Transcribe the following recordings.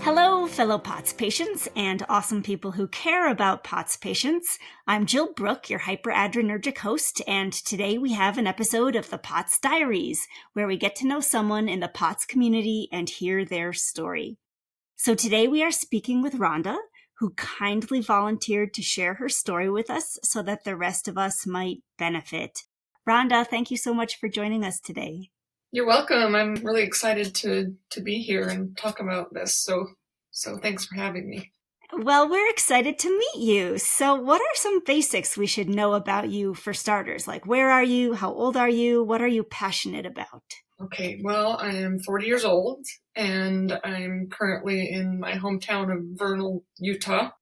Hello, fellow POTS patients and awesome people who care about POTS patients. I'm Jill Brook, your hyperadrenergic host, and today we have an episode of the POTS Diaries, where we get to know someone in the POTS community and hear their story. So today we are speaking with Rhonda, who kindly volunteered to share her story with us so that the rest of us might benefit. Rhonda, thank you so much for joining us today. You're welcome. I'm really excited to to be here and talk about this. So so thanks for having me. Well, we're excited to meet you. So, what are some basics we should know about you for starters? Like, where are you? How old are you? What are you passionate about? Okay, well, I am 40 years old and I'm currently in my hometown of Vernal, Utah. A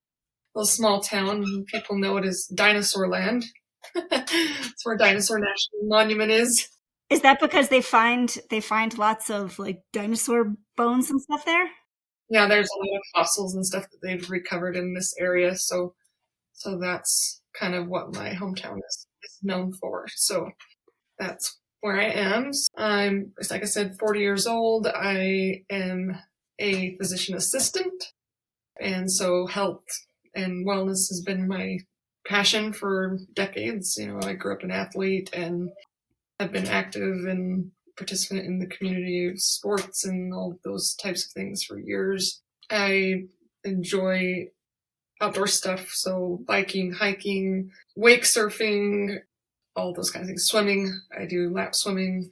little small town. People know it as Dinosaur Land. It's where Dinosaur National Monument is. Is that because they find they find lots of like dinosaur bones and stuff there? Yeah, there's a lot of fossils and stuff that they've recovered in this area, so so that's kind of what my hometown is, is known for. So that's where I am. I'm like I said, 40 years old. I am a physician assistant, and so health and wellness has been my passion for decades. You know, I grew up an athlete and I've been active and participant in the community of sports and all those types of things for years. I enjoy outdoor stuff, so biking, hiking, wake surfing, all those kinds of things. Swimming, I do lap swimming,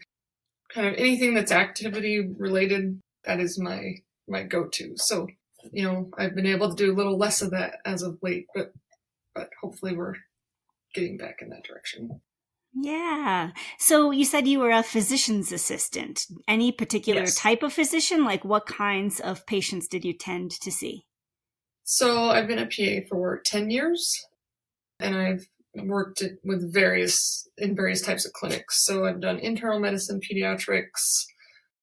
kind of anything that's activity related. That is my my go-to. So, you know, I've been able to do a little less of that as of late, but but hopefully we're getting back in that direction. Yeah. So you said you were a physician's assistant. Any particular Yes. type of physician? Like what kinds of patients did you tend to see? So I've been a PA for 10 years and I've worked with various, in various types of clinics. So I've done internal medicine, pediatrics,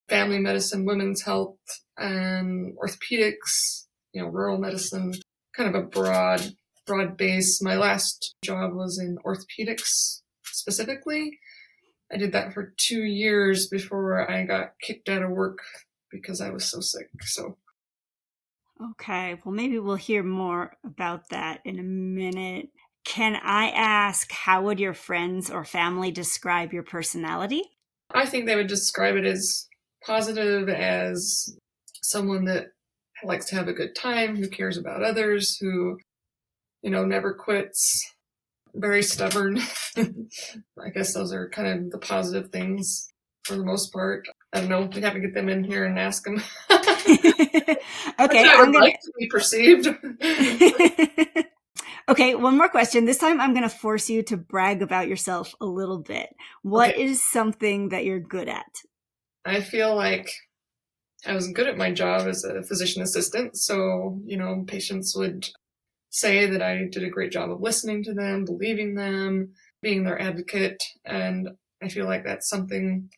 family medicine, women's health, and orthopedics, you know, rural medicine, kind of a broad, broad base. My last job was in orthopedics specifically. I did that for two years before I got kicked out of work because I was so sick. So Okay. Well, maybe we'll hear more about that in a minute. Can I ask how would your friends or family describe your personality? I think they would describe it as positive, as someone that likes to have a good time, who cares about others, who, you know, never quits, very stubborn. I guess those are kind of the positive things for the most part. I don't know. We'd have to get them in here and ask them. okay, I'm gonna like to be perceived. okay, one more question. This time I'm going to force you to brag about yourself a little bit. What is Okay. something that you're good at? I feel like I was good at my job as a physician assistant. So, you know, patients would say that I did a great job of listening to them, believing them, being their advocate. And I feel like that's something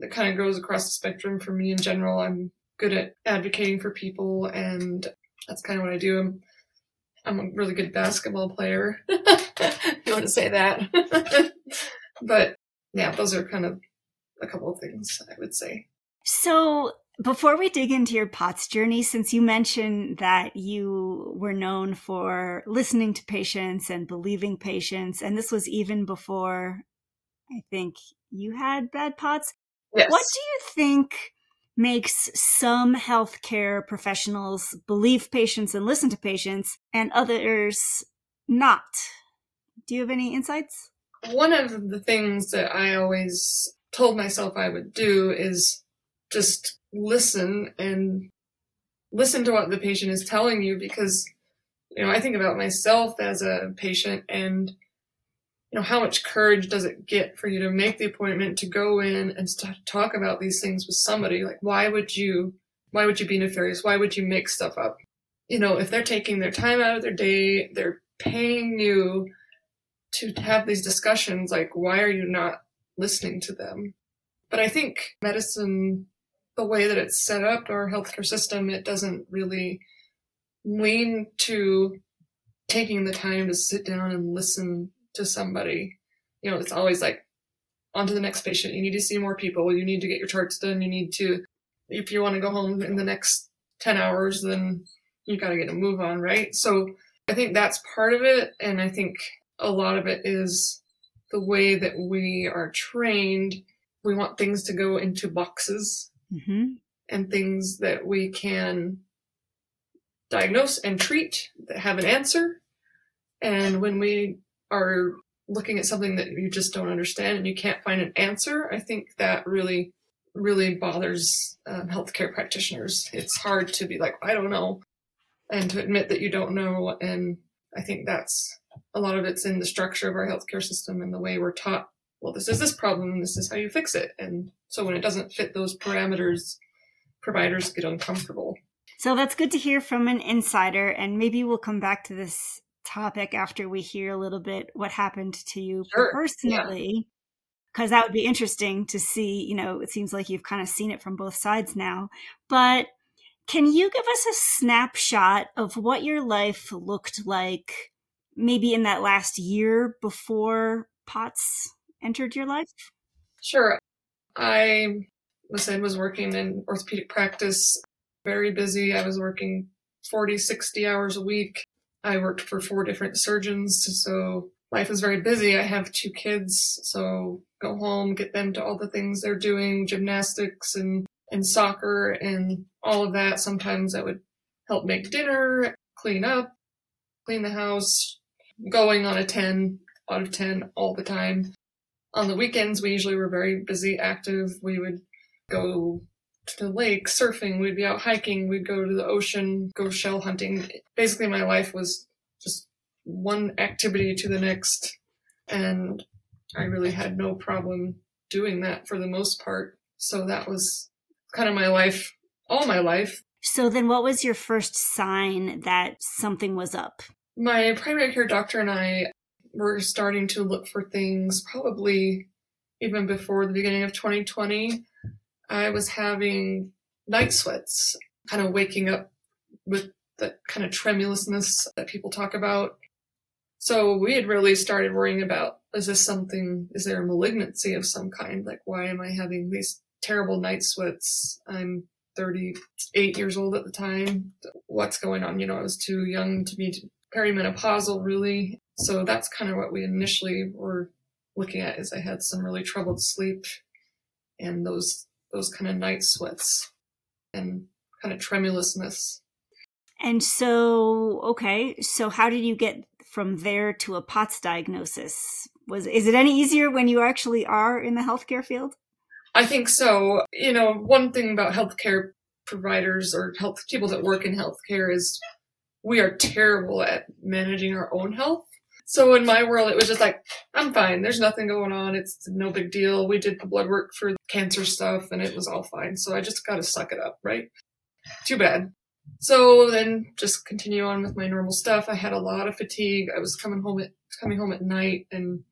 that kind of goes across the spectrum for me in general. I'm good at advocating for people, and that's kind of what I do. I'm, I'm a really good basketball player. you want to say that. but yeah, those are kind of a couple of things I would say. So, before we dig into your POTS journey, since you mentioned that you were known for listening to patients and believing patients, and this was even before I think you had bad POTS, Yes. what do you think makes some healthcare professionals believe patients and listen to patients and others not? Do you have any insights? One of the things that I always told myself I would do is just listen and listen to what the patient is telling you because, you know, I think about myself as a patient and, you know, how much courage does it get for you to make the appointment to go in and to talk about these things with somebody? Like, why would you, why would you be nefarious? Why would you make stuff up? you know, if they're taking their time out of their day, they're paying you to have these discussions, like, why are you not listening to them? But I think medicine, the way that it's set up, our healthcare system, it doesn't really lean to taking the time to sit down and listen to somebody. You know, it's always like, on to the next patient. You need to see more people. You need to get your charts done. You need to, if you want to go home in the next 10 hours, then you got to get a move on, right? So I think that's part of it. And I think a lot of it is the way that we are trained. We want things to go into boxes mm-hmm. and things that we can diagnose and treat that have an answer. And when we are looking at something that you just don't understand and you can't find an answer, I think that really, really bothers um, healthcare practitioners. It's hard to be like, I don't know, and to admit that you don't know. And I think that's a lot of it's in the structure of our healthcare system and the way we're taught. Well, this is this problem, this is how you fix it. And so when it doesn't fit those parameters, providers get uncomfortable. So that's good to hear from an insider. And maybe we'll come back to this topic after we hear a little bit what happened to you sure. personally. Because yeah. that would be interesting to see. You know, it seems like you've kind of seen it from both sides now. But can you give us a snapshot of what your life looked like maybe in that last year before POTS entered your life? Sure. I was I was working in orthopedic practice, very busy. I was working 40, 60 hours a week. I worked for four different surgeons, so life is very busy. I have two kids, so go home, get them to all the things they're doing, gymnastics and and soccer and all of that. Sometimes I would help make dinner, clean up, clean the house, going on a 10 out of 10 all the time. On the weekends, we usually were very busy, active. We would go to the lake, surfing, we'd be out hiking, we'd go to the ocean, go shell hunting. Basically, my life was just one activity to the next. And I really had no problem doing that for the most part. So that was kind of my life, all my life. So then what was your first sign that something was up? My primary care doctor and I were starting to look for things probably even before the beginning of 2020. I was having night sweats, kind of waking up with that kind of tremulousness that people talk about. So we had really started worrying about is this something, is there a malignancy of some kind? Like, why am I having these terrible night sweats? I'm 38 years old at the time. What's going on? You know, I was too young to be perimenopausal, really. So that's kind of what we initially were looking at. Is I had some really troubled sleep, and those those kind of night sweats, and kind of tremulousness. And so, okay, so how did you get from there to a POTS diagnosis? Was is it any easier when you actually are in the healthcare field? I think so. You know, one thing about healthcare providers or health people that work in healthcare is we are terrible at managing our own health. So in my world, it was just like, I'm fine. There's nothing going on. It's no big deal. We did the blood work for cancer stuff and it was all fine. So I just got to suck it up, right? Too bad. So then just continue on with my normal stuff. I had a lot of fatigue. I was coming home at coming home at night and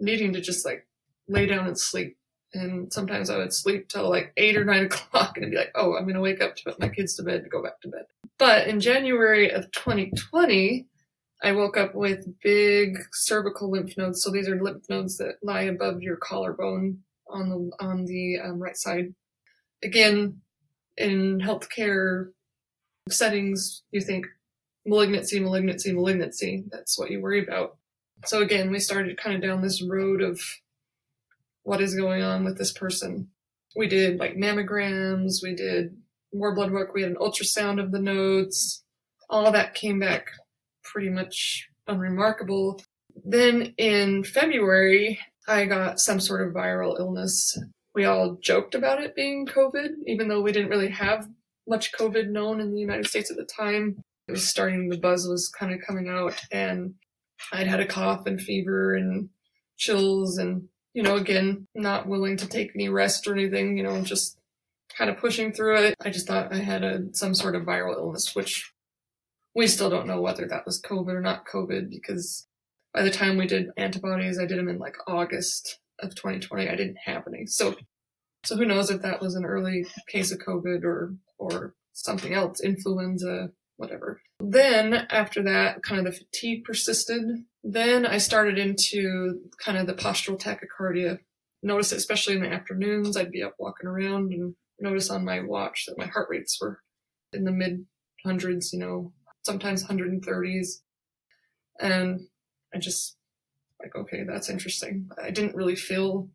needing to just like lay down and sleep. And sometimes I would sleep till like eight or nine o'clock and be like, oh, I'm gonna wake up to put my kids to bed to go back to bed. But in January of 2020, I woke up with big cervical lymph nodes. So these are lymph nodes that lie above your collarbone on the on the um, right side. Again, in healthcare settings, you think malignancy, malignancy, malignancy. That's what you worry about. So again, we started kind of down this road of what is going on with this person. We did like mammograms, we did more blood work, we had an ultrasound of the nodes. All that came back pretty much unremarkable. Then in February, I got some sort of viral illness. We all joked about it being COVID, even though we didn't really have much COVID known in the United States at the time. It was starting, the buzz was kind of coming out, and I'd had a cough and fever and chills, and, you know, again, not willing to take any rest or anything, you know, just kind of pushing through it. I just thought I had a, some sort of viral illness, which we still don't know whether that was COVID or not COVID because by the time we did antibodies, I did them in like August of 2020. I didn't have any. So, so who knows if that was an early case of COVID or, or something else, influenza, whatever. Then after that, kind of the fatigue persisted. Then I started into kind of the postural tachycardia. Notice, especially in the afternoons, I'd be up walking around and notice on my watch that my heart rates were in the mid hundreds, you know, sometimes 130s. And I just like, okay, that's interesting. I didn't really feel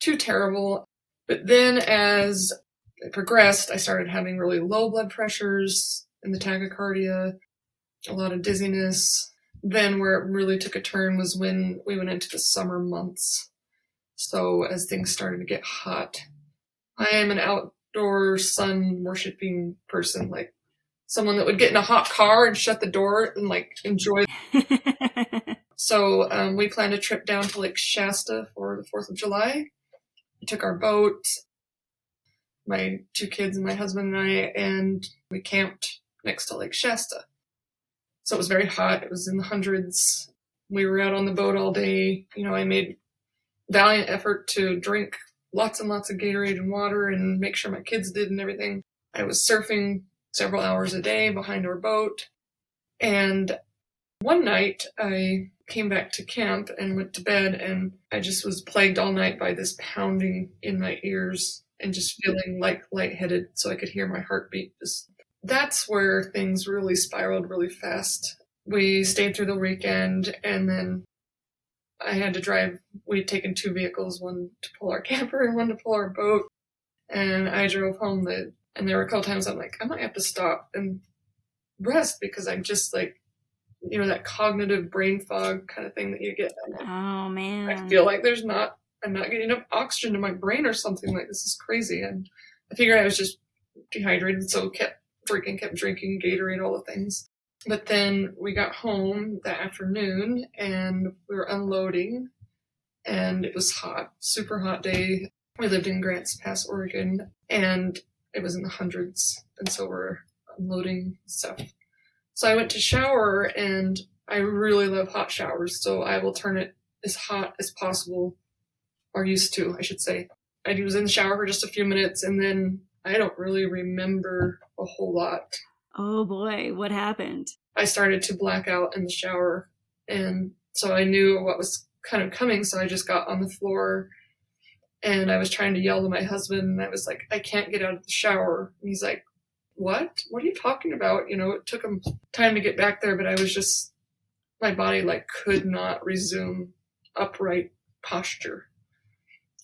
too terrible. But then as it progressed, I started having really low blood pressures and the tachycardia, a lot of dizziness. Then where it really took a turn was when we went into the summer months. So as things started to get hot, I am an outdoor sun worshiping person. Like someone that would get in a hot car and shut the door and like enjoy. so um, we planned a trip down to Lake Shasta for the Fourth of July. We took our boat, my two kids and my husband and I, and we camped next to Lake Shasta. So it was very hot. It was in the hundreds. We were out on the boat all day. You know, I made valiant effort to drink lots and lots of Gatorade and water and make sure my kids did and everything. I was surfing several hours a day behind our boat. And one night I came back to camp and went to bed and I just was plagued all night by this pounding in my ears and just feeling like lightheaded so I could hear my heartbeat. Just that's where things really spiraled really fast. We stayed through the weekend and then I had to drive we'd taken two vehicles, one to pull our camper and one to pull our boat. And I drove home the and there were a couple times I'm like, I might have to stop and rest because I'm just like, you know, that cognitive brain fog kind of thing that you get. Oh man. I feel like there's not, I'm not getting enough oxygen to my brain or something like this is crazy. And I figured I was just dehydrated. So kept drinking, kept drinking Gatorade, all the things. But then we got home that afternoon and we were unloading and it was hot, super hot day. We lived in Grants Pass, Oregon, and it was in the hundreds, and so we're unloading stuff. So I went to shower, and I really love hot showers, so I will turn it as hot as possible, or used to, I should say. I was in the shower for just a few minutes, and then I don't really remember a whole lot. Oh boy, what happened? I started to black out in the shower, and so I knew what was kind of coming, so I just got on the floor and I was trying to yell to my husband, and I was like, I can't get out of the shower. And he's like, What? What are you talking about? You know, it took him time to get back there, but I was just, my body like could not resume upright posture.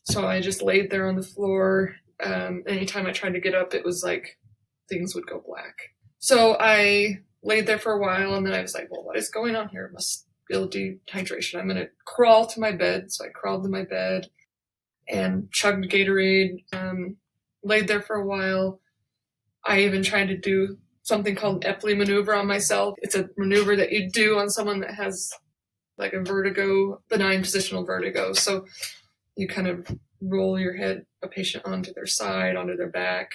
So I just laid there on the floor. Um, anytime I tried to get up, it was like things would go black. So I laid there for a while, and then I was like, Well, what is going on here? Must be dehydration. I'm going to crawl to my bed. So I crawled to my bed and chugged Gatorade, um, laid there for a while. I even tried to do something called Epley maneuver on myself. It's a maneuver that you do on someone that has like a vertigo, benign positional vertigo. So you kind of roll your head, a patient onto their side, onto their back.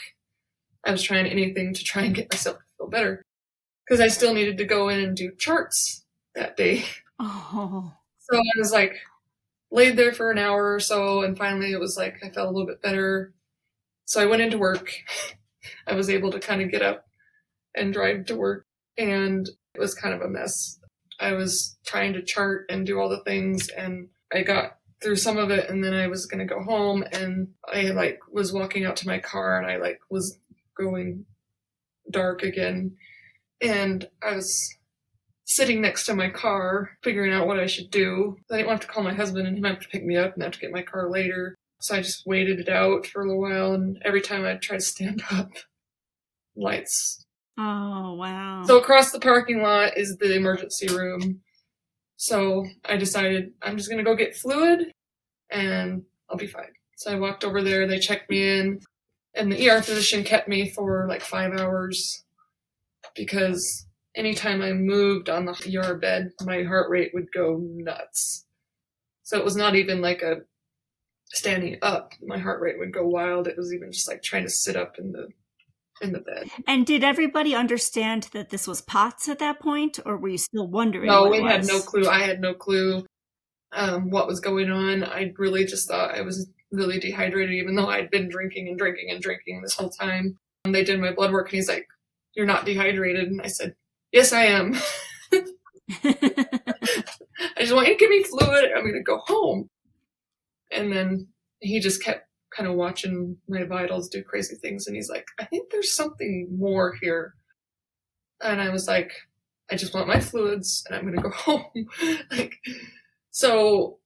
I was trying anything to try and get myself to feel better because I still needed to go in and do charts that day. Oh. So I was like, laid there for an hour or so, and finally it was like I felt a little bit better. So I went into work. I was able to kind of get up and drive to work, and it was kind of a mess. I was trying to chart and do all the things, and I got through some of it, and then I was gonna go home, and I like was walking out to my car, and I like was going dark again, and I was sitting next to my car, figuring out what I should do. I didn't want to call my husband and him have to pick me up and have to get my car later. So I just waited it out for a little while, and every time I'd try to stand up, lights. Oh, wow. So across the parking lot is the emergency room. So I decided I'm just going to go get fluid and I'll be fine. So I walked over there, they checked me in, and the ER physician kept me for like five hours because anytime I moved on the ER bed, my heart rate would go nuts. So it was not even like a standing up, my heart rate would go wild. It was even just like trying to sit up in the in the bed. And did everybody understand that this was POTS at that point, or were you still wondering? No, we had no clue. I had no clue um, what was going on. I really just thought I was really dehydrated, even though I'd been drinking and drinking and drinking this whole time. And they did my blood work, and he's like, "You're not dehydrated," and I said, "Yes, I am." I just want you to give me fluid. I'm going to go home. And then he just kept kind of watching my vitals do crazy things. And he's like, I think there's something more here. And I was like, I just want my fluids and I'm going to go home. like, so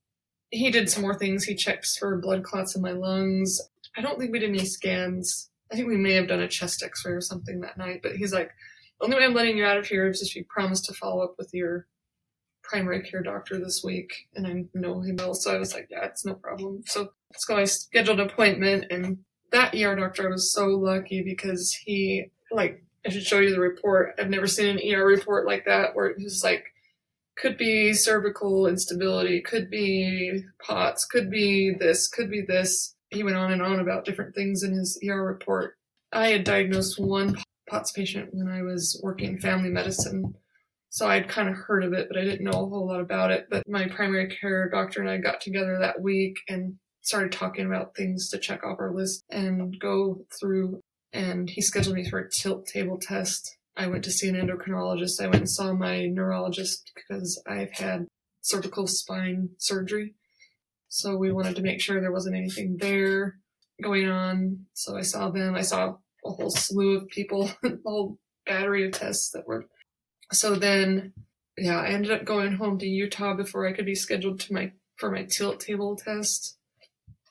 he did some more things. He checked for blood clots in my lungs. I don't think we did any scans. I think we may have done a chest x ray or something that night, but he's like, only way I'm letting you out of here is if you promise to follow up with your primary care doctor this week. And I know he will. So I was like, yeah, it's no problem. So so I scheduled an appointment and that ER doctor I was so lucky because he like I should show you the report. I've never seen an ER report like that where it was like could be cervical instability, could be POTS, could be this, could be this. He went on and on about different things in his ER report. I had diagnosed one POTS patient when I was working family medicine. So I'd kind of heard of it, but I didn't know a whole lot about it. But my primary care doctor and I got together that week and started talking about things to check off our list and go through. And he scheduled me for a tilt table test. I went to see an endocrinologist. I went and saw my neurologist because I've had cervical spine surgery. So we wanted to make sure there wasn't anything there going on. So I saw them. I saw a whole slew of people, a whole battery of tests that were. So then, yeah, I ended up going home to Utah before I could be scheduled to my for my tilt table test.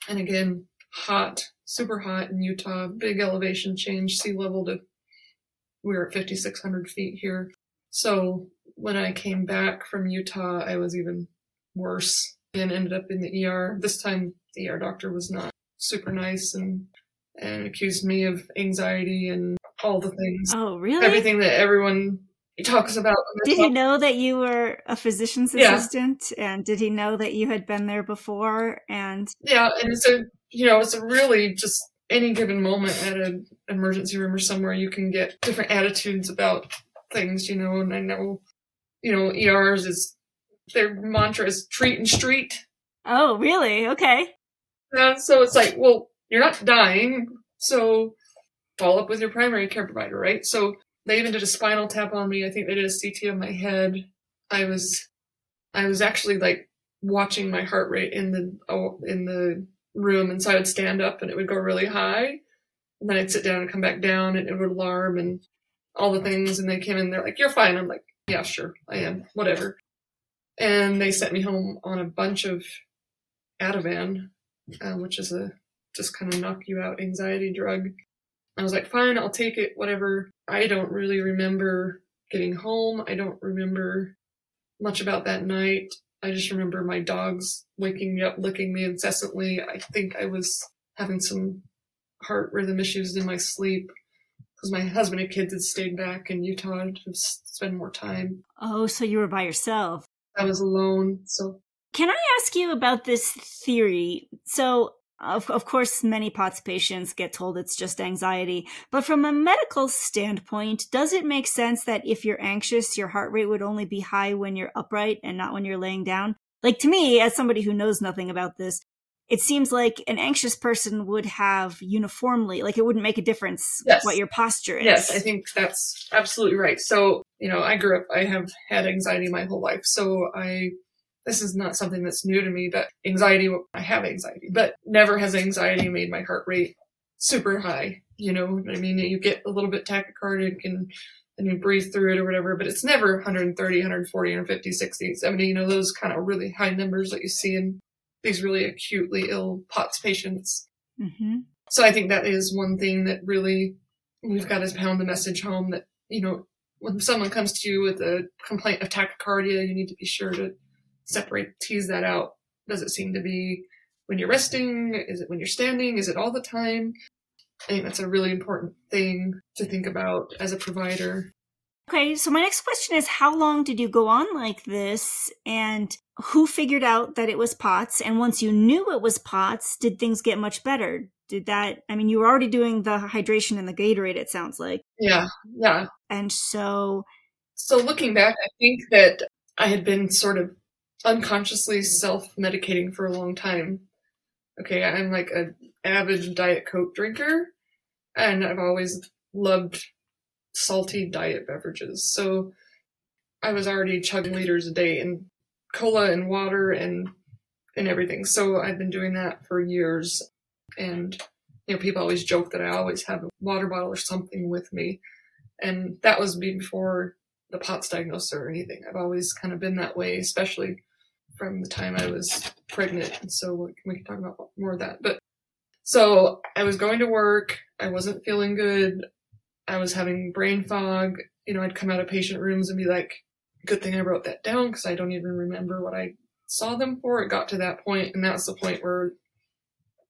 And again, hot, super hot in Utah, big elevation change, sea level to we were at 5,600 feet here. So when I came back from Utah, I was even worse and ended up in the ER. This time, the ER doctor was not super nice and and accused me of anxiety and all the things, oh, really? everything that everyone talks about. Did he know that you were a physician's Yeah. assistant? And did he know that you had been there before? And Yeah, and it's a you know it's a really just any given moment at an emergency room or somewhere you can get different attitudes about things, you know. And I know, you know, ERs is their mantra is treat and street. oh, really? Okay. And so it's like, well, you're not dying, so follow up with your primary care provider, right? So they even did a spinal tap on me. I think they did a CT of my head. I was, I was actually like watching my heart rate in the oh, in the room, and so I would stand up and it would go really high, and then I'd sit down and come back down, and it would alarm and all the things. And they came in, they're like, "You're fine." I'm like, "Yeah, sure, I am. Whatever." And they sent me home on a bunch of Ativan, uh, which is a just kind of knock you out anxiety drug. I was like, fine, I'll take it, whatever. I don't really remember getting home. I don't remember much about that night. I just remember my dogs waking me up, licking me incessantly. I think I was having some heart rhythm issues in my sleep because my husband and kids had stayed back in Utah to spend more time. Oh, so you were by yourself. I was alone, so Can I ask you about this theory? So, of, of course, many POTS patients get told it's just anxiety, but from a medical standpoint, does it make sense that if you're anxious, your heart rate would only be high when you're upright and not when you're laying down? Like, to me, as somebody who knows nothing about this, it seems like an anxious person would have uniformly, like, it wouldn't make a difference Yes. what your posture is. Yes, I think that's absolutely right. So, you know, I grew up, I have had anxiety my whole life. So I, this is not something that's new to me, but anxiety, I have anxiety, but never has anxiety made my heart rate super high. You know, I mean, you get a little bit tachycardic and, and you breathe through it or whatever, but it's never 130, 140, 150, 60, 70, you know, those kind of really high numbers that you see in these really acutely ill POTS patients. hmm So I think that is one thing that really we've got to pound the message home that, you know, when someone comes to you with a complaint of tachycardia, you need to be sure to separate, tease that out. Does it seem to be when you're resting? Is it when you're standing? Is it all the time? I think that's a really important thing to think about as a provider. Okay, so my next question is how long did you go on like this and who figured out that it was POTS? And once you knew it was POTS, did things get much better? did that i mean you were already doing the hydration and the gatorade it sounds like Yeah, yeah. and so So looking back, I think that I had been sort of unconsciously mm. self-medicating for a long time. Okay, I'm like a avid Diet Coke drinker, and I've always loved salty diet beverages. So I was already chugging liters a day in cola and water and and everything. So I've been doing that for years, and you know, people always joke that I always have a water bottle or something with me, and that was before the POTS diagnosis or anything. I've always kind of been that way, especially from the time I was pregnant. So we can talk about more of that. But so I was going to work. I wasn't feeling good. I was having brain fog. You know, I'd come out of patient rooms and be like, good thing I wrote that down because I don't even remember what I saw them for. It got to that point, and that's the point where,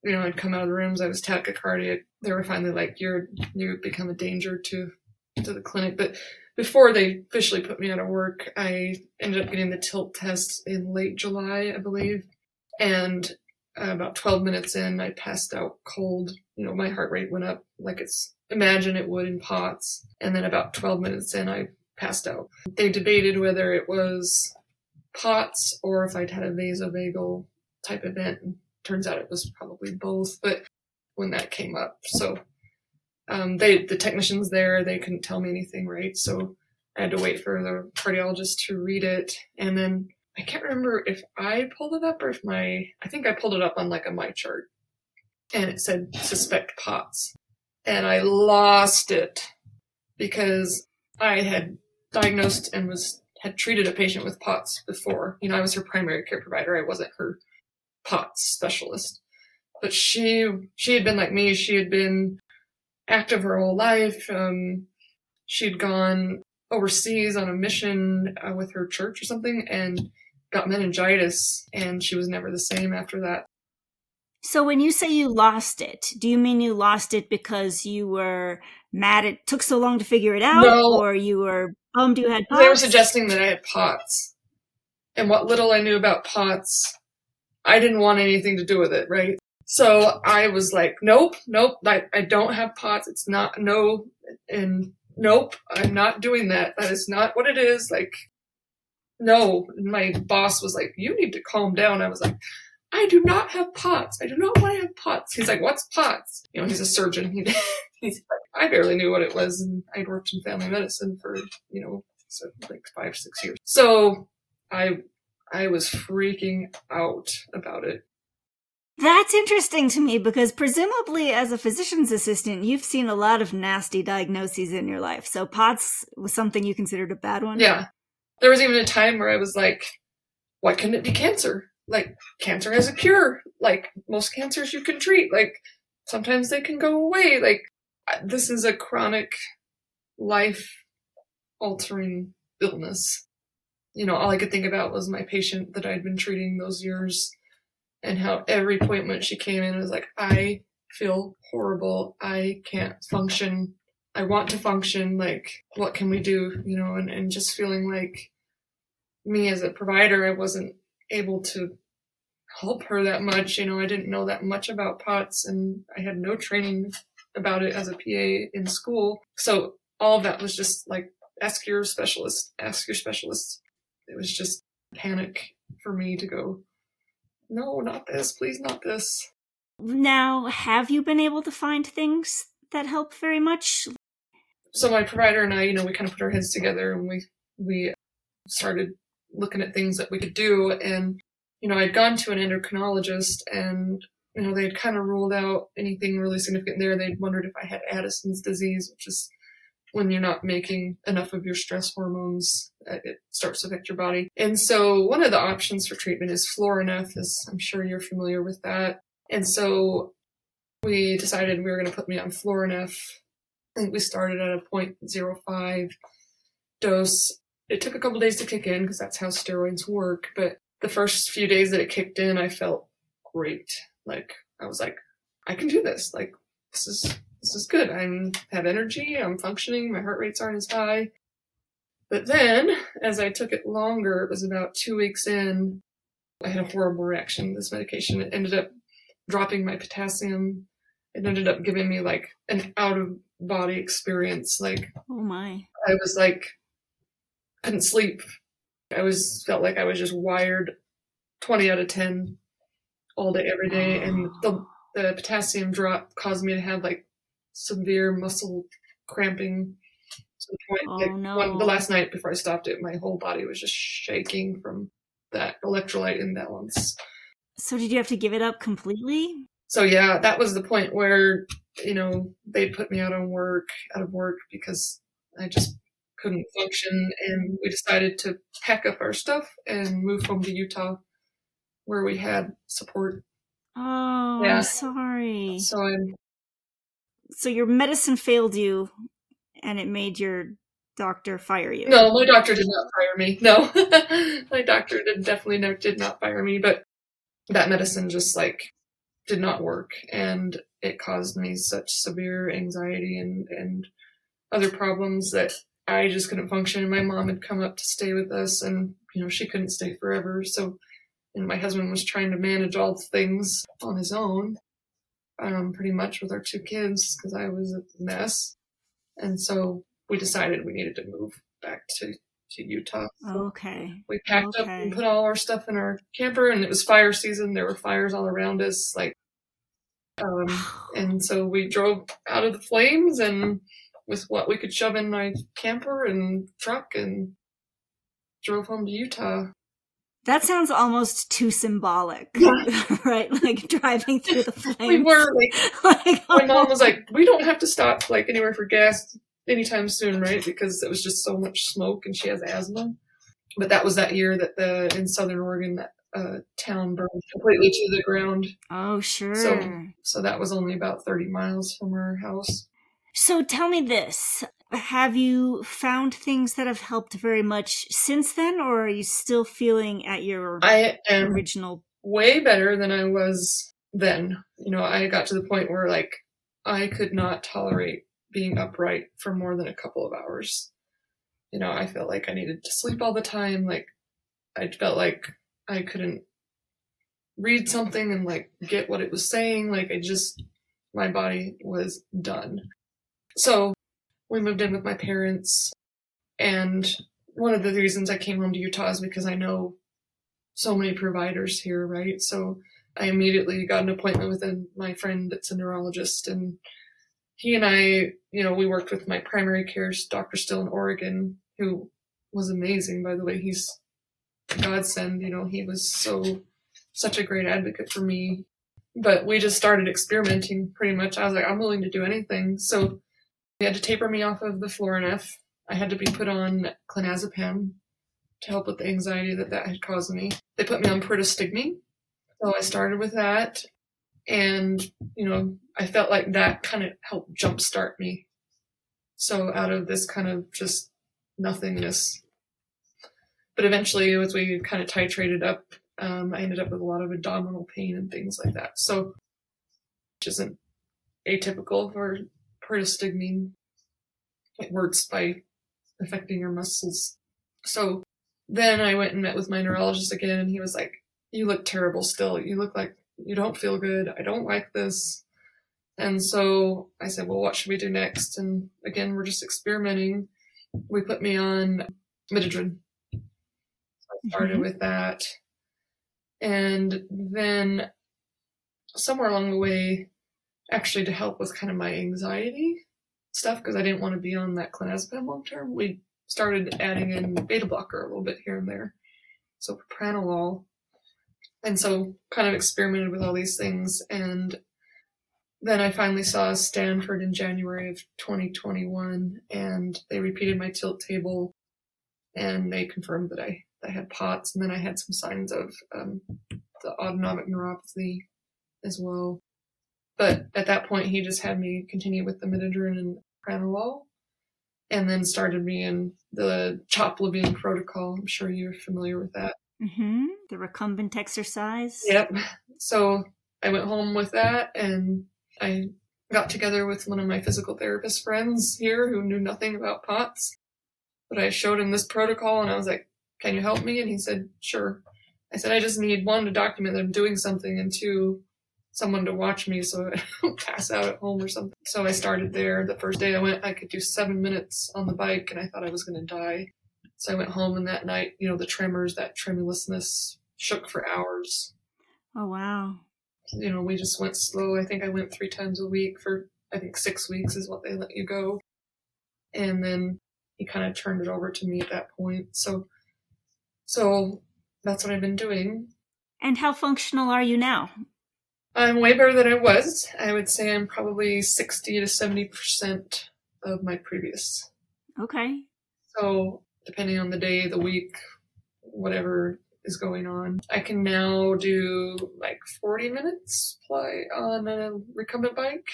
you know, I'd come out of the rooms. I was tachycardic. They were finally like, "You're you become a danger to to the clinic." But before they officially put me out of work, I ended up getting the tilt test in late July, I believe, and uh, about 12 minutes in, I passed out cold. You know, my heart rate went up like it's imagine it would in POTS, and then about 12 minutes in, I passed out. They debated whether it was POTS or if I'd had a vasovagal type event. And turns out it was probably both, but when that came up, so um, they the technicians there they couldn't tell me anything, right? So I had to wait for the cardiologist to read it, and then I can't remember if I pulled it up or if my I think I pulled it up on like a my chart, and it said suspect POTS, and I lost it because I had diagnosed and was had treated a patient with POTS before. You know, I was her primary care provider. I wasn't her POTS specialist. But she she had been like me. She had been active her whole life. Um, she'd gone overseas on a mission uh, with her church or something and got meningitis, and she was never the same after that. so when you say you lost it do you mean you lost it because you were mad it took so long to figure it out No. or you were bummed you had POTS? They were suggesting that I had POTS. And what little I knew about POTS, I didn't want anything to do with it, right? So I was like, nope, nope, I, I don't have POTS. It's not, no, and nope, I'm not doing that. That is not what it is. Like, no. And my boss was like, you need to calm down. I was like, I do not have POTS. I do not want to have POTS. He's like, what's POTS? You know, he's a surgeon. He, he's like, I barely knew what it was. And I'd worked in family medicine for, you know, so like five, six years. So I, I was freaking out about it. That's interesting to me because presumably as a physician's assistant, you've seen a lot of nasty diagnoses in your life. So POTS was something you considered a bad one? Yeah. There was even a time where I was like, why couldn't it be cancer? Like, cancer has a cure. Like, most cancers you can treat. Like, sometimes they can go away. Like, this is a chronic life altering illness. You know, all I could think about was my patient that I'd been treating those years and how every appointment she came in was like, I feel horrible. I can't function. I want to function. Like, what can we do? You know, and, and just feeling like me as a provider, I wasn't able to help her that much. You know, I didn't know that much about POTS and I had no training about it as a PA in school. So all of that was just like, ask your specialist, ask your specialist. It was just panic for me to go, no, not this, please, not this. Now, have you been able to find things that help very much? so my provider and I, you know, we kind of put our heads together and we we started looking at things that we could do. And you know, I'd gone to an endocrinologist, and you know, they had kind of ruled out anything really significant there. They'd wondered if I had Addison's disease, which is when you're not making enough of your stress hormones, uh, it starts to affect your body. And so, one of the options for treatment is Florinef, as I'm sure you're familiar with that. And so, we decided we were going to put me on Florinef I think we started at a 0.05 dose. It took a couple days to kick in because that's how steroids work. But the first few days that it kicked in, I felt great. Like I was like, I can do this. Like this is this is good. I'm have energy. I'm functioning. My heart rates aren't as high. But then, as I took it longer, it was about two weeks in. I had a horrible reaction to this medication. It ended up dropping my potassium it ended up giving me like an out of body experience. Like Oh my. I was like couldn't sleep. I was felt like I was just wired twenty out of ten all day every day, and oh. the the potassium drop caused me to have like severe muscle cramping to the point Oh, like no. one, the last night before I stopped it, my whole body was just shaking from that electrolyte imbalance. So did you have to give it up completely? So yeah, that was the point where you know they put me out on work, out of work because I just couldn't function, and we decided to pack up our stuff and move home to Utah, where we had support. Oh, Yeah. I'm sorry. So I'm So your medicine failed you and it made your doctor fire you. no, my doctor did not fire me. No, my doctor did definitely no, did not fire me, but that medicine just like did not work, and it caused me such severe anxiety and and other problems that I just couldn't function. And my mom had come up to stay with us, and you know she couldn't stay forever, so and my husband was trying to manage all the things on his own, um, pretty much with our two kids because I was a mess, and so we decided we needed to move back to to Utah. So Okay. we packed up and put all our stuff in our camper, and it was fire season. There were fires all around us, like, um, and so we drove out of the flames and with what we could shove in my camper and truck and drove home to Utah. That sounds almost too symbolic, right? Like driving through the flames. We were like, like, my mom was like, we don't have to stop like anywhere for gas anytime soon, right? Because it was just so much smoke and she has asthma. But that was that year that the in Southern Oregon that uh, town burned completely to the ground. oh, sure. So- So that was only about 30 miles from our house. So tell me this. Have you found things that have helped very much since then, or are you still feeling at your I am original? way better than I was then. You know, I got to the point where like I could not tolerate being upright for more than a couple of hours. You know, I felt like I needed to sleep all the time. Like I felt like I couldn't read something and like get what it was saying. Like I just my body was done. So we moved in with my parents and one of the reasons I came home to Utah is because I know so many providers here, right? So I immediately got an appointment with a, my friend that's a neurologist, and he and I, you know, we worked with my primary care doctor still in Oregon, who was amazing, by the way. He's godsend, you know, he was so, such a great advocate for me. But we just started experimenting pretty much. I was like, I'm willing to do anything. So they had to taper me off of the Florinef. I had to be put on clonazepam to help with the anxiety that that had caused me. They put me on pyridostigmine. So I started with that. And, you know, I felt like that kind of helped jumpstart me. So out of this kind of just nothingness. But eventually, as we kind of titrated up, um, I ended up with a lot of abdominal pain and things like that. So, which isn't atypical for pyridostigmine. It works by affecting your muscles. So then I went and met with my neurologist again, and he was like, You look terrible still. You look like you don't feel good. I don't like this. And so I said, Well, what should we do next? And again, we're just experimenting. We put me on Midodrine. So I started Mhm. with that. And then somewhere along the way, actually to help with kind of my anxiety stuff, because I didn't want to be on that clonazepam long term, we started adding in beta blocker a little bit here and there. So propranolol. And so kind of experimented with all these things. And then I finally saw Stanford in January of 2021 and they repeated my tilt table and they confirmed that I, I had POTS and then I had some signs of um, the autonomic neuropathy as well. But at that point, he just had me continue with the Midodrine and Pranolol and then started me in the CHOP Levine protocol. I'm sure you're familiar with that. hmm The recumbent exercise. Yep. So I went home with that and I got together with one of my physical therapist friends here who knew nothing about POTS. But I showed him this protocol and I was like, Can you help me? And he said, Sure. I said, I just need one to document that I'm doing something and two, someone to watch me so I don't pass out at home or something. So I started there. The first day I went, I could do seven minutes on the bike and I thought I was going to die. So I went home and that night, you know, the tremors, that tremulousness shook for hours. Oh, wow. You know, we just went slow. I think I went three times a week for, I think six weeks is what they let you go. And then he kind of turned it over to me at that point. So, so that's what I've been doing. And how functional are you now? I'm way better than I was. I would say I'm probably 60 to 70% of my previous. Okay. So, depending on the day, the week, whatever is going on, I can now do like 40 minutes play on a recumbent bike.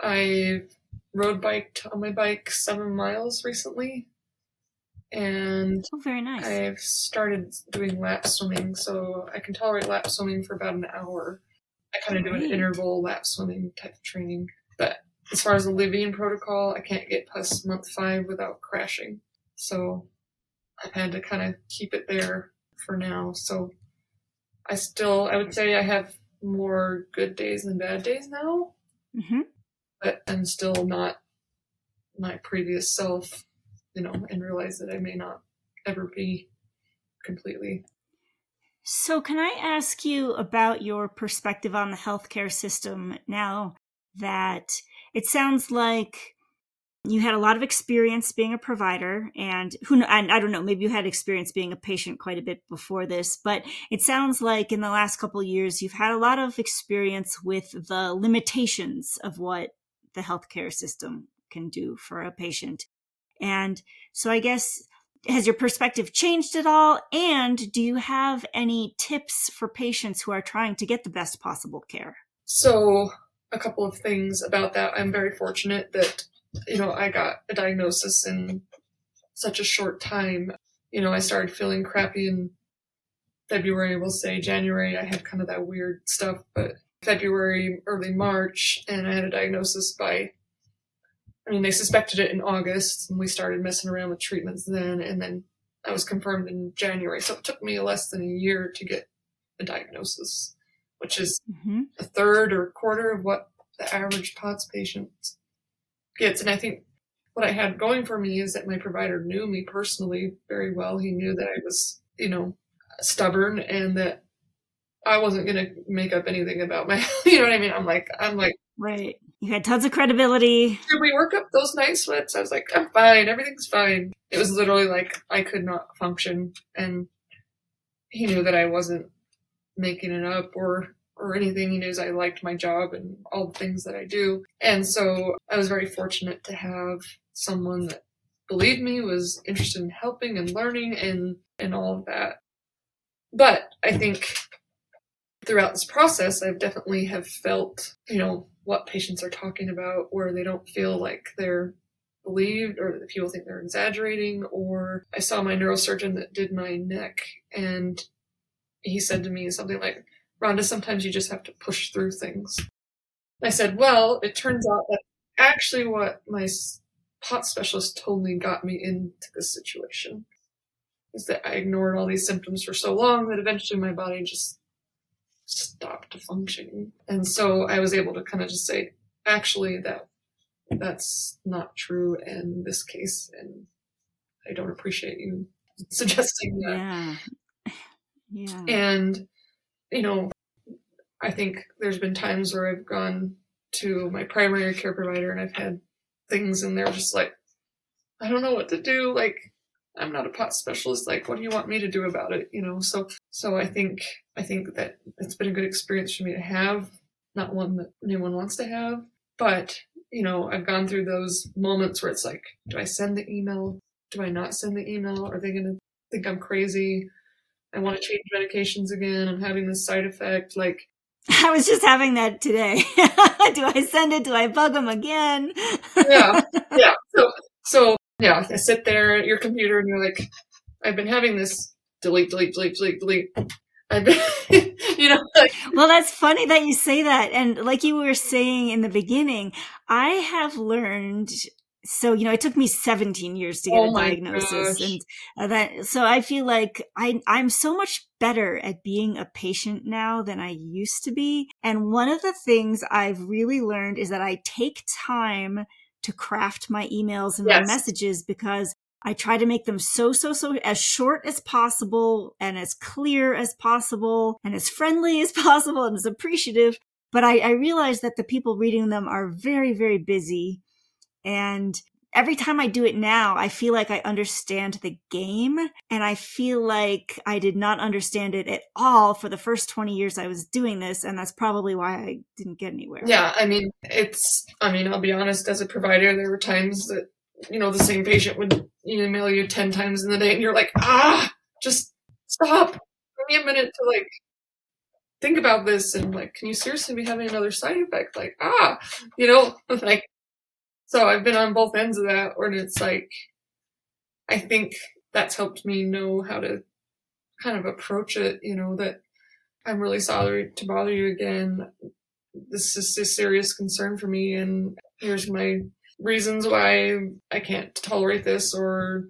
I've road biked on my bike seven miles recently. And oh, very nice. I've started doing lap swimming, so I can tolerate lap swimming for about an hour. I kind of do an interval lap swimming type of training. But as far as the Levine protocol, I can't get past month five without crashing. So I've had to kind of keep it there for now. So I still, I would say I have more good days than bad days now. Mm-hmm. But I'm still not my previous self, you know, and realize that I may not ever be completely so, can I ask you about your perspective on the healthcare system now that it sounds like you had a lot of experience being a provider and who and I don't know maybe you had experience being a patient quite a bit before this but it sounds like in the last couple years you've had a lot of experience with the limitations of what the healthcare system can do for a patient. And so I guess has your perspective changed at all? And do you have any tips for patients who are trying to get the best possible care? So, a couple of things about that. I'm very fortunate that, you know, I got a diagnosis in such a short time. You know, I started feeling crappy in February, we'll say January. I had kind of that weird stuff, but February, early March, and I had a diagnosis by I mean, they suspected it in August, and we started messing around with treatments then, and then I was confirmed in January. So it took me less than a year to get a diagnosis, which is mm-hmm. a third or a quarter of what the average POTS patient gets. And I think what I had going for me is that my provider knew me personally very well. He knew that I was, you know, stubborn and that I wasn't going to make up anything about my, you know what I mean? I'm like, I'm like, Right. You had tons of credibility. Did we work up those night sweats? I was like, I'm fine. Everything's fine. It was literally like I could not function. And he knew that I wasn't making it up or or anything. He knows I liked my job and all the things that I do. And so I was very fortunate to have someone that believed me, was interested in helping and learning and and all of that. But I think throughout this process, I've definitely have felt, you know, what patients are talking about where they don't feel like they're believed or that people think they're exaggerating or I saw my neurosurgeon that did my neck and he said to me something like, Rhonda, sometimes you just have to push through things. I said, well, it turns out that actually what my POTS specialist told me got me into this situation is that I ignored all these symptoms for so long that eventually my body just stopped functioning. And so I was able to kind of just say, actually, that that's not true in this case, and I don't appreciate you suggesting that. Yeah. Yeah. And, you know, I think there's been times where I've gone to my primary care provider and I've had things and they're just like, I don't know what to do. Like, I'm not a pot specialist. Like, what do you want me to do about it? You know, so, so I think, I think that it's been a good experience for me to have, not one that anyone wants to have, but, you know, I've gone through those moments where it's like, do I send the email? Do I not send the email? Are they going to think I'm crazy? I want to change medications again. I'm having this side effect. Like, I was just having that today. do I send it? Do I bug them again? yeah. Yeah. So, so yeah, I sit there at your computer and you're like, I've been having this delete, delete, delete, delete, delete. I've been, you know. Like, well, that's funny that you say that. And like you were saying in the beginning, I have learned so you know it took me 17 years to get Oh a diagnosis gosh. and uh, that so i feel like i i'm so much better at being a patient now than i used to be and one of the things i've really learned is that i take time to craft my emails and Yes. my messages because I try to make them so, so, so as short as possible and as clear as possible and as friendly as possible and as appreciative. But I, I realize that the people reading them are very, very busy. And every time I do it now, I feel like I understand the game and I feel like I did not understand it at all for the first 20 years I was doing this. And that's probably why I didn't get anywhere. Yeah, I mean, it's, I mean, I'll be honest, as a provider, there were times that, you know, the same patient would email you 10 times in the day and you're like, ah, just stop. Give me a minute to like think about this and like, can you seriously be having another side effect? Like, ah, you know, like, so I've been on both ends of that where it's like, I think that's helped me know how to kind of approach it, you know, that I'm really sorry to bother you again. This is a serious concern for me and here's my reasons why I can't tolerate this or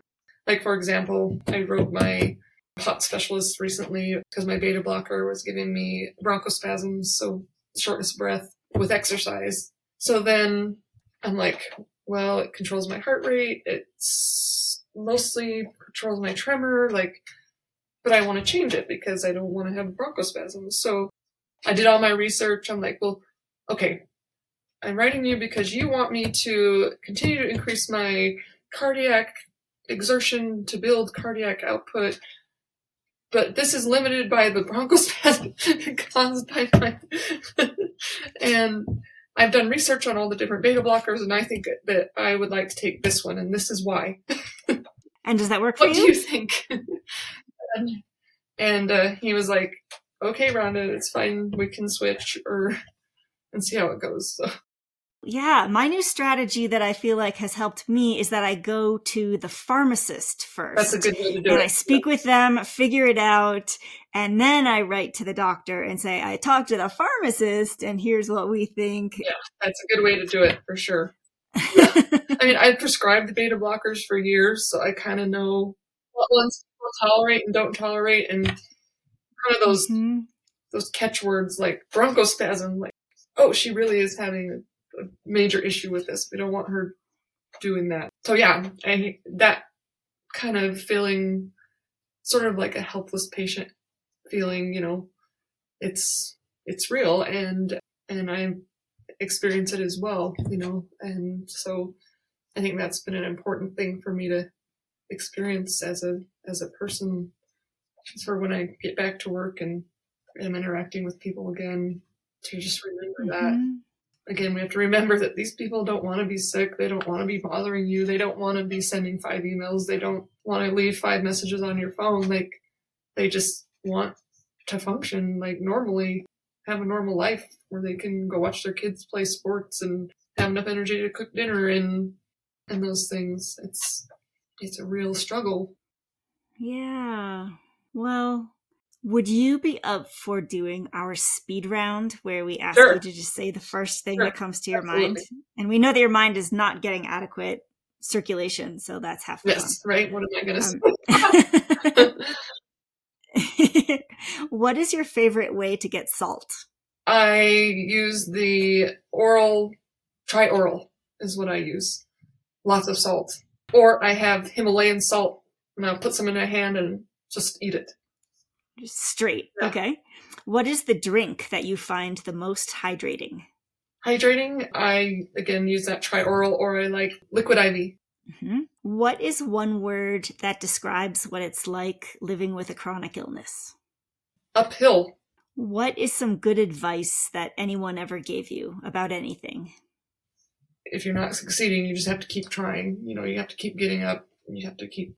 like for example I wrote my pot specialist recently because my beta blocker was giving me bronchospasms so shortness of breath with exercise. So then I'm like well it controls my heart rate it's mostly controls my tremor like but I want to change it because I don't want to have bronchospasms so I did all my research. I'm like, well, okay, I'm writing you because you want me to continue to increase my cardiac exertion to build cardiac output. But this is limited by the bronchospasm caused by my. and I've done research on all the different beta blockers, and I think that I would like to take this one, and this is why. And does that work for you? What do you? you think? and and uh, he was like, okay, Rhonda, it's fine. We can switch or and see how it goes. So, Yeah, my new strategy that I feel like has helped me is that I go to the pharmacist first. that's a good way to do and it. I speak with them, figure it out, and then I write to the doctor and say, I talked to the pharmacist and here's what we think. Yeah, that's a good way to do it for sure. I mean, I've prescribed beta blockers for years, so I kind of know what ones people tolerate and don't tolerate, and kind of those Mhm. those catchwords like bronchospasm. Like, oh, she really is having a, major issue with this. We don't want her doing that. So yeah, I that kind of feeling, sort of like a helpless patient feeling. You know, it's it's real, and and I experience it as well. You know, and so I think that's been an important thing for me to experience as a as a person for when I get back to work and am interacting with people again to just remember that. Mm-hmm. Again, we have to remember that these people don't want to be sick. They don't want to be bothering you. They don't want to be sending five emails. They don't want to leave five messages on your phone. Like, they just want to function like normally, have a normal life where they can go watch their kids play sports and have enough energy to cook dinner and and those things. It's it's a real struggle. Yeah. Well, would you be up for doing our speed round where we ask Sure. you to just say the first thing Sure. that comes to your mind? And we know that your mind is not getting adequate circulation, so that's half the Yes, right. What am I going to fun. say? Um, what is your favorite way to get salt? I use the oral, Trioral is what I use. Lots of salt. Or I have Himalayan salt and I'll put some in my hand and just eat it. Just straight. Yeah. Okay. What is the drink that you find the most hydrating? Hydrating, I again use that Trioral or I like liquid IV. hmm What is one word that describes what it's like living with a chronic illness? Uphill. What is some good advice that anyone ever gave you about anything? If you're not succeeding, you just have to keep trying. You know, you have to keep getting up. You have to keep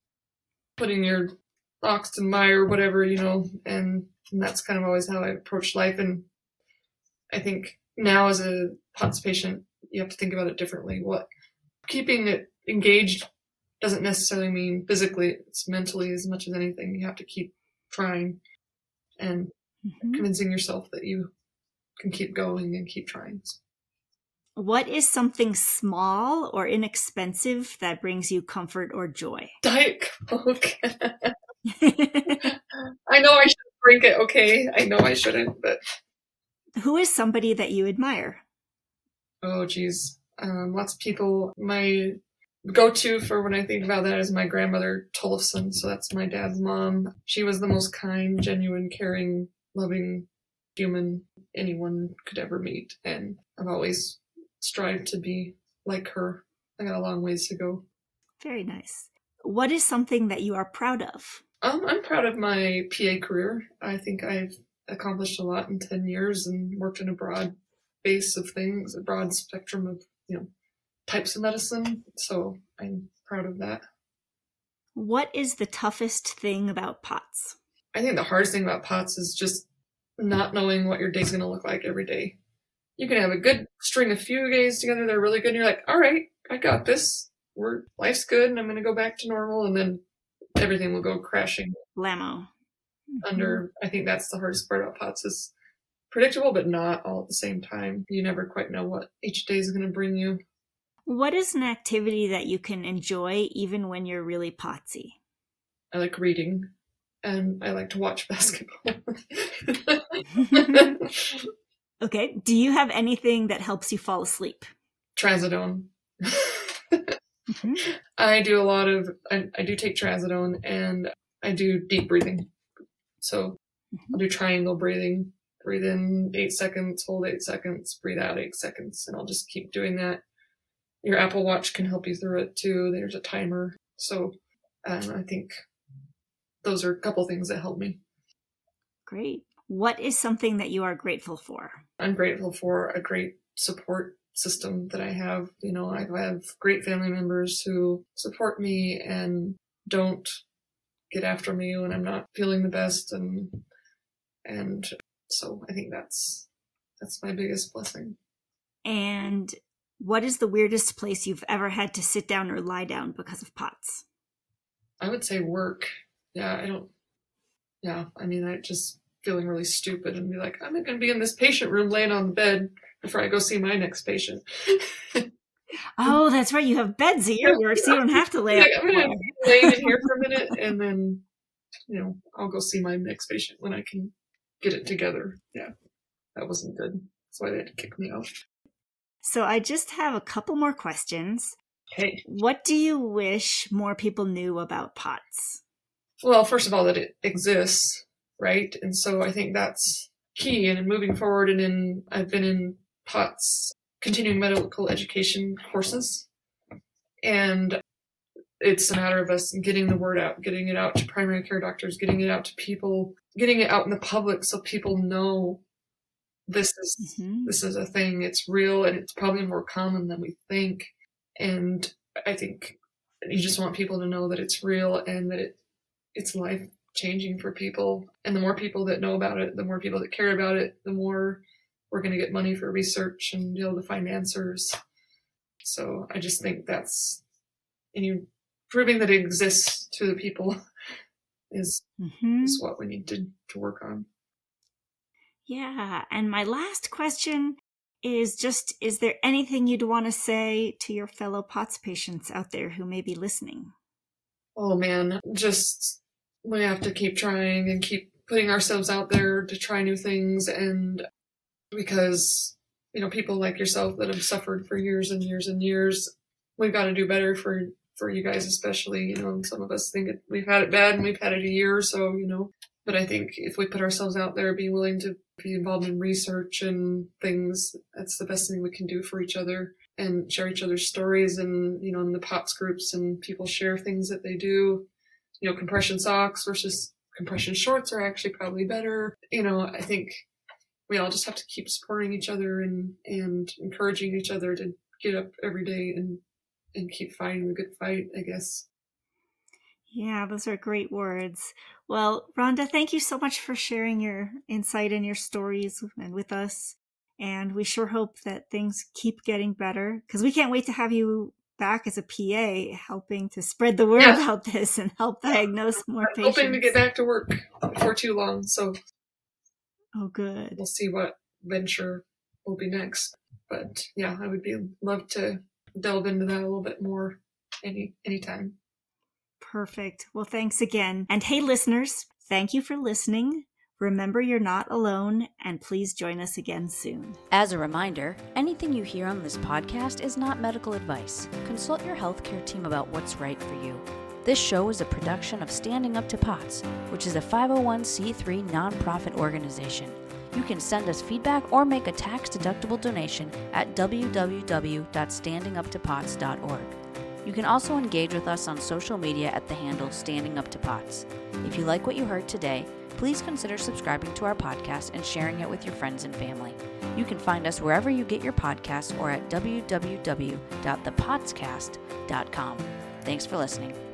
putting your ox and mire, whatever, you know, and, and that's kind of always how I approach life. And I think now as a POTS patient, you have to think about it differently. What keeping it engaged doesn't necessarily mean physically, it's mentally as much as anything. You have to keep trying and Mhm. convincing yourself that you can keep going and keep trying. What is something small or inexpensive that brings you comfort or joy? Diet Coke. I know I should drink it, okay? I know I shouldn't, but. Who is somebody that you admire? Oh, geez. Um, lots of people. My go to for when I think about that is my grandmother Tollefson. So that's my dad's mom. She was the most kind, genuine, caring, loving human anyone could ever meet. And I've always strived to be like her. I got a long ways to go. Very nice. What is something that you are proud of? Um, I'm proud of my PA career. I think I've accomplished a lot in 10 years and worked in a broad base of things, a broad spectrum of, you know, types of medicine. So I'm proud of that. What is the toughest thing about POTS? I think the hardest thing about POTS is just not knowing what your day's going to look like every day. You can have a good string of few days together. They're really good. And you're like, all right, I got this. We're life's good. And I'm going to go back to normal. And then everything will go crashing. Lamo. Mm-hmm. Under, I think that's the hardest part about POTS is predictable, but not all at the same time. You never quite know what each day is going to bring you. What is an activity that you can enjoy even when you're really potsy? I like reading and I like to watch basketball. okay. Do you have anything that helps you fall asleep? Trazodone. mm-hmm. I do a lot of, I, I, do take trazodone and I do deep breathing. So mm-hmm. I'll do triangle breathing. Breathe in eight seconds, hold eight seconds, breathe out eight seconds, and I'll just keep doing that your Apple Watch can help you through it too. There's a timer. So um, I think those are a couple things that help me. Great. What is something that you are grateful for? I'm grateful for a great support system that I have. You know, I have great family members who support me and don't get after me when I'm not feeling the best and and so I think that's that's my biggest blessing. And what is the weirdest place you've ever had to sit down or lie down because of POTS? I would say work. Yeah, I don't. Yeah, I mean, I just feeling really stupid and be like, I'm not going to be in this patient room laying on the bed before I go see my next patient. oh, that's right. You have beds at your work, so you don't have to lay. I'm going to lay in here for a minute, and then, you know, I'll go see my next patient when I can get it together. Yeah, that wasn't good. That's why they had to kick me out. So I just have a couple more questions. Okay. What do you wish more people knew about POTS? Well, first of all, that it exists, right? And so I think that's key. And in moving forward, and in I've been in POTS continuing medical education courses, and it's a matter of us getting the word out, getting it out to primary care doctors, getting it out to people, getting it out in the public so people know this is mm-hmm. this is a thing. It's real and it's probably more common than we think. And i think you just want people to know that it's real and that it it's life changing for people. And the more people that know about it the more people that care about it the more we're going to get money for research and be able to find answers so i just think that's and you proving that it exists to the people is mm-hmm. is what we need to to work on yeah. And my last question is just is there anything you'd want to say to your fellow POTS patients out there who may be listening? Oh man, just we have to keep trying and keep putting ourselves out there to try new things and because you know people like yourself that have suffered for years and years and years we've got to do better for for you guys especially you know some of us think it, we've had it bad and we've had it a year or so you know but i think if we put ourselves out there be willing to be involved in research and things. That's the best thing we can do for each other and share each other's stories and, you know, in the POTS groups and people share things that they do. You know, compression socks versus compression shorts are actually probably better. You know, I think we all just have to keep supporting each other and, and encouraging each other to get up every day and, and keep fighting the good fight, I guess. Yeah, those are great words. Well, Rhonda, thank you so much for sharing your insight and your stories and with us. And we sure hope that things keep getting better because we can't wait to have you back as a PA helping to spread the word yeah. about this and help diagnose more I'm patients. Hoping to get back to work before too long. So, oh, good. We'll see what venture will be next. but yeah, I would be love to delve into that a little bit more any anytime. Perfect. Well, thanks again. And hey, listeners, thank you for listening. Remember, you're not alone, and please join us again soon. As a reminder, anything you hear on this podcast is not medical advice. Consult your healthcare team about what's right for you. This show is a production of Standing Up to POTS, which is a 501c3 nonprofit organization. You can send us feedback or make a tax deductible donation at www.standinguptopots.org. You can also engage with us on social media at the handle Standing Up to POTS. If you like what you heard today, please consider subscribing to our podcast and sharing it with your friends and family. You can find us wherever you get your podcasts or at www.thepotscast.com. Thanks for listening.